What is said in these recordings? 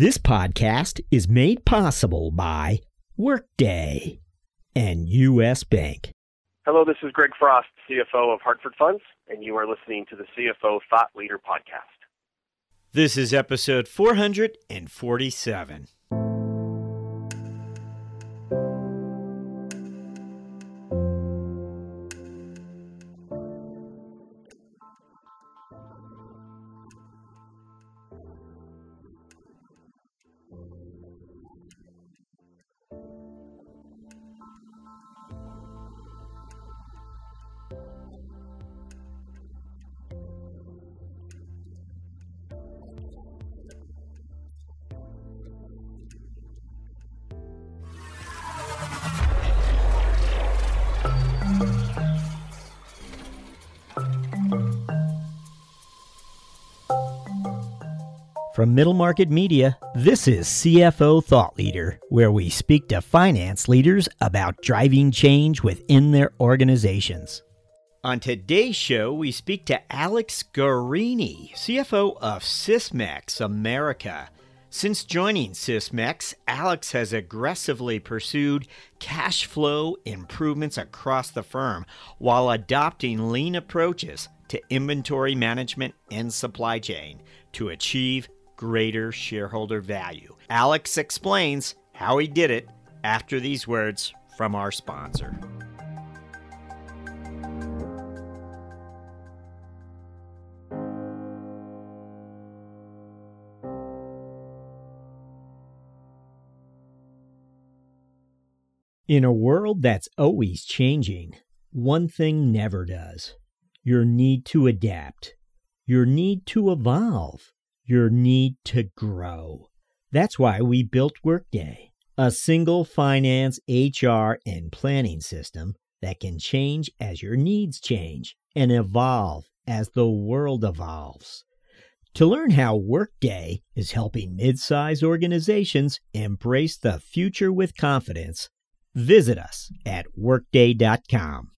This podcast is made possible by Workday and U.S. Bank. Hello, this is Greg Frost, CFO of Hartford Funds, and you are listening to the CFO Thought Leader Podcast. This is episode 447. Middle Market Media, this is CFO Thought Leader, where we speak to finance leaders about driving change within their organizations. On today's show, we speak to Alex Garini, CFO of Sysmex America. Since joining Sysmex, Alex has aggressively pursued cash flow improvements across the firm while adopting lean approaches to inventory management and supply chain to achieve greater shareholder value. Alex explains how he did it after these words from our sponsor. In a world that's always changing, one thing never does your need to adapt, your need to evolve your need to grow. That's why we built Workday, a single finance, HR, and planning system that can change as your needs change and evolve as the world evolves. To learn how Workday is helping mid-size organizations embrace the future with confidence, visit us at workday.com.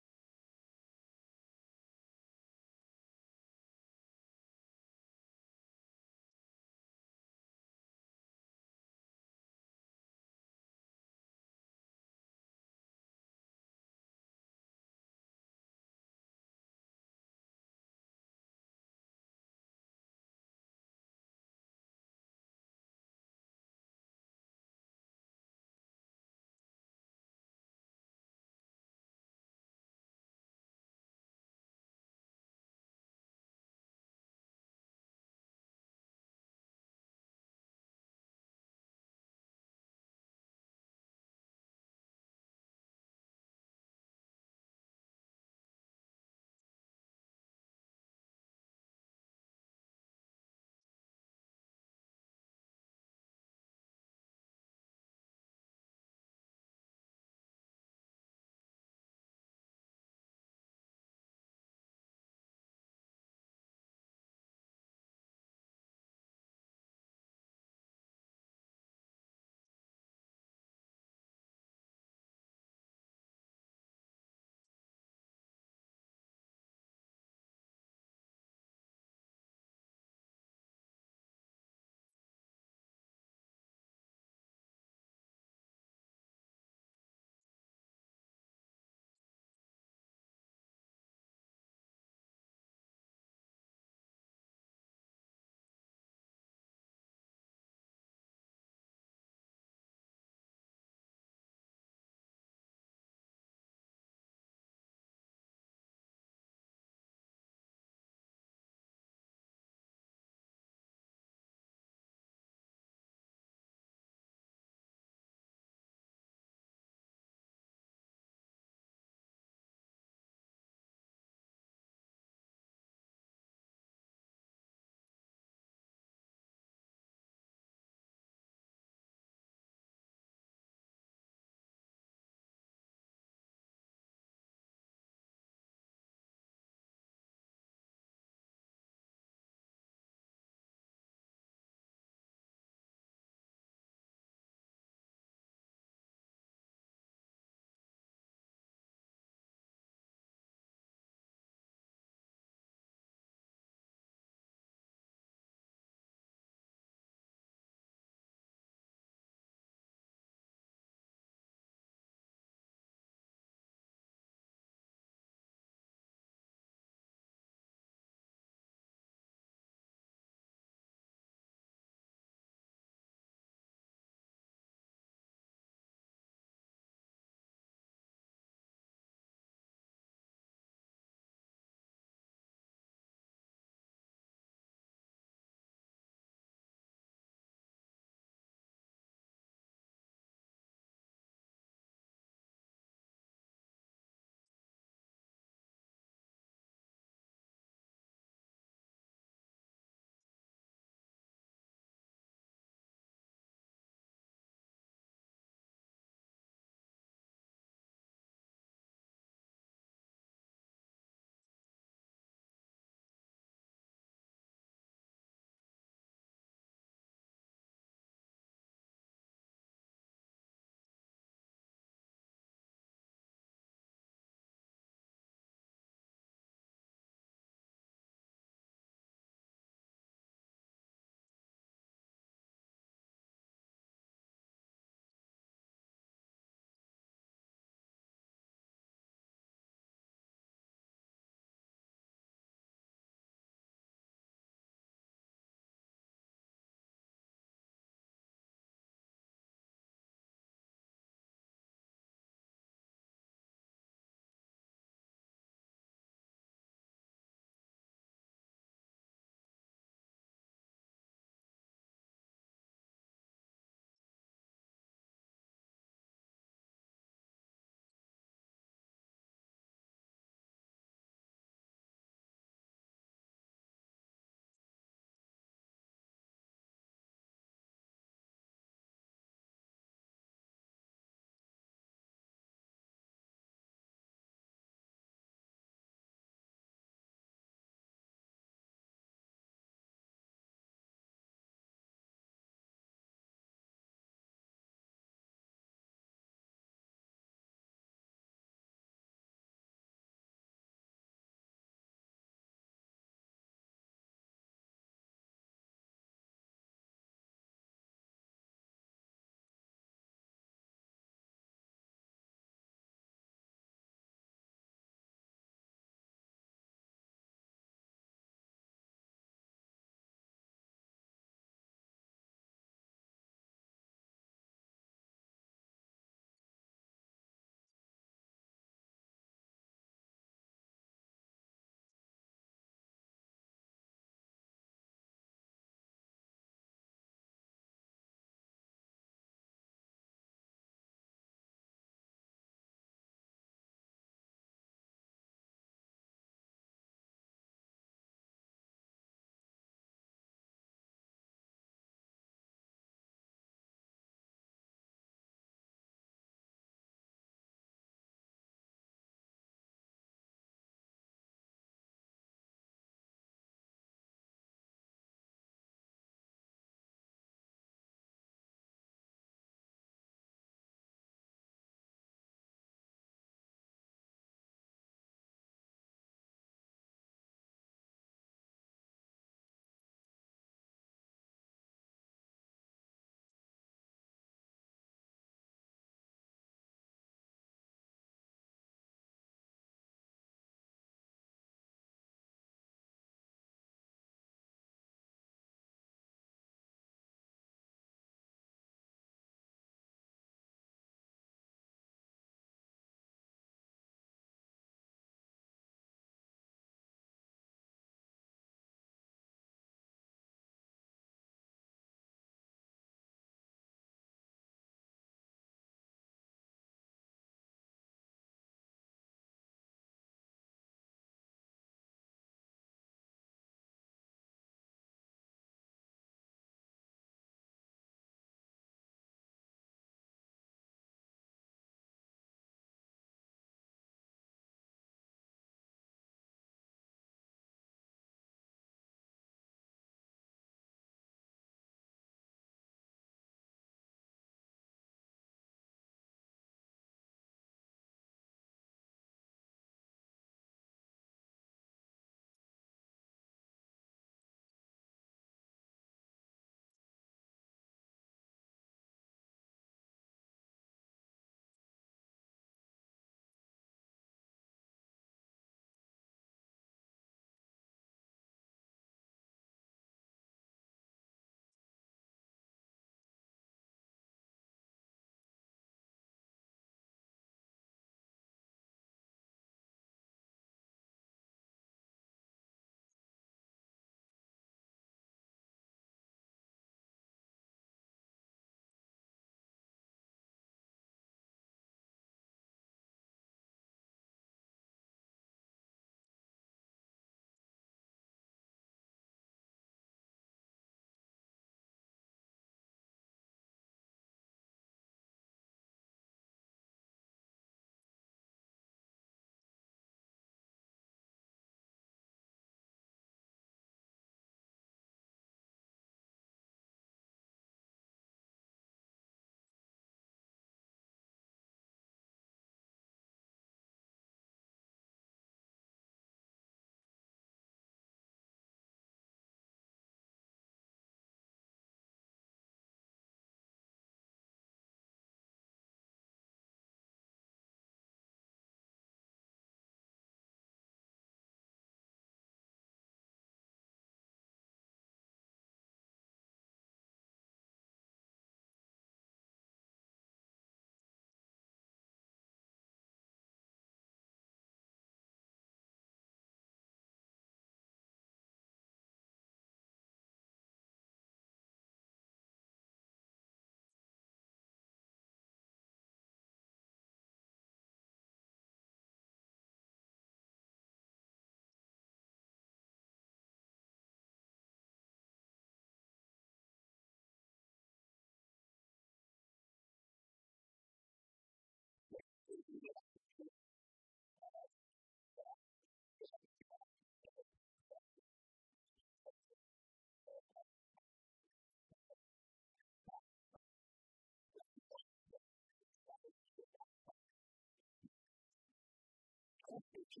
to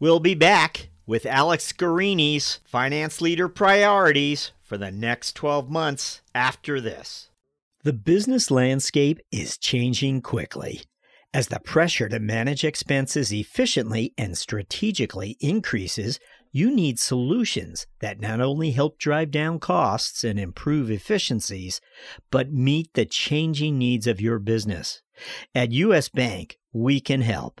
We'll be back with Alex Garini's Finance Leader Priorities for the next 12 months after this. The business landscape is changing quickly. As the pressure to manage expenses efficiently and strategically increases, you need solutions that not only help drive down costs and improve efficiencies, but meet the changing needs of your business. At US Bank, we can help.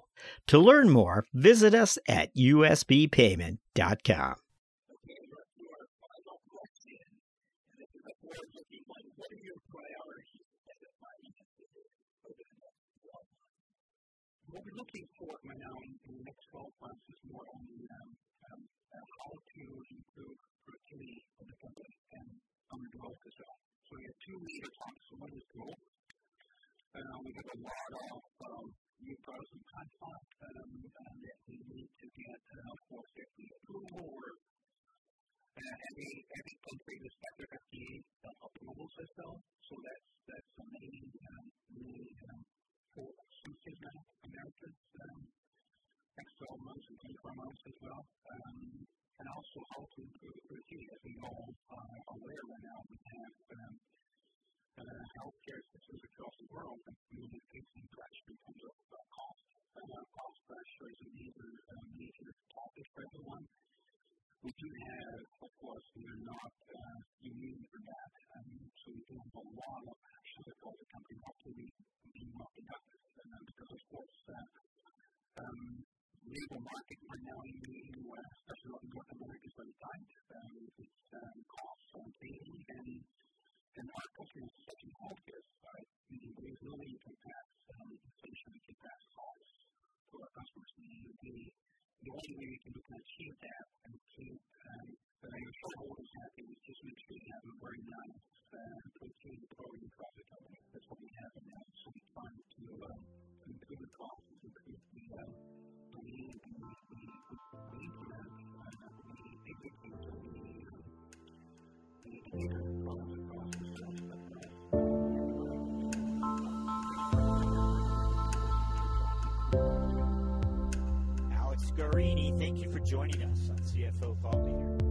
To learn more, visit us at usbpayment.com. What we're looking for right now in, the next 12 months is more on the um, um, uh, how to improve productivity of the company and on the growth as well. So we have two major topics. One is growth. Uh, we have a lot of um, and content um, uh, that we need to get, uh, of course, FDA approval or uh, every, country respect their FDA uh, approval system. So that's, the main, um, main um, focus now, Americans, um, next 12 months and 24 months as well. And also how to improve productivity. As we all are aware right now, we have uh, healthcare systems across the world facing pressure in terms of uh, cost. Uh, cost pressure is a major, uh, major topic for everyone. We do have, of course, we are not uh, immune from that. Um, so we do have a lot of actions across the company how to be, be more productive. Uh, because, of course, uh, um, labor market right now in the U.S., especially in North America, is very tight. Um, it's um, costs are increasing and and our customers, especially healthcare side, we believe really can pass um, inflation, we can pass costs to our customers. And the, the only way we can achieve that and keep um, the shareholders happy is just make sure we have a very nice uh, continued growing the company. That's what we have in now. So we try to uh, improve the costs, improve the uh, the need, the, the, the, uh, the the Garini, thank you for joining us on CFO Thought Leader.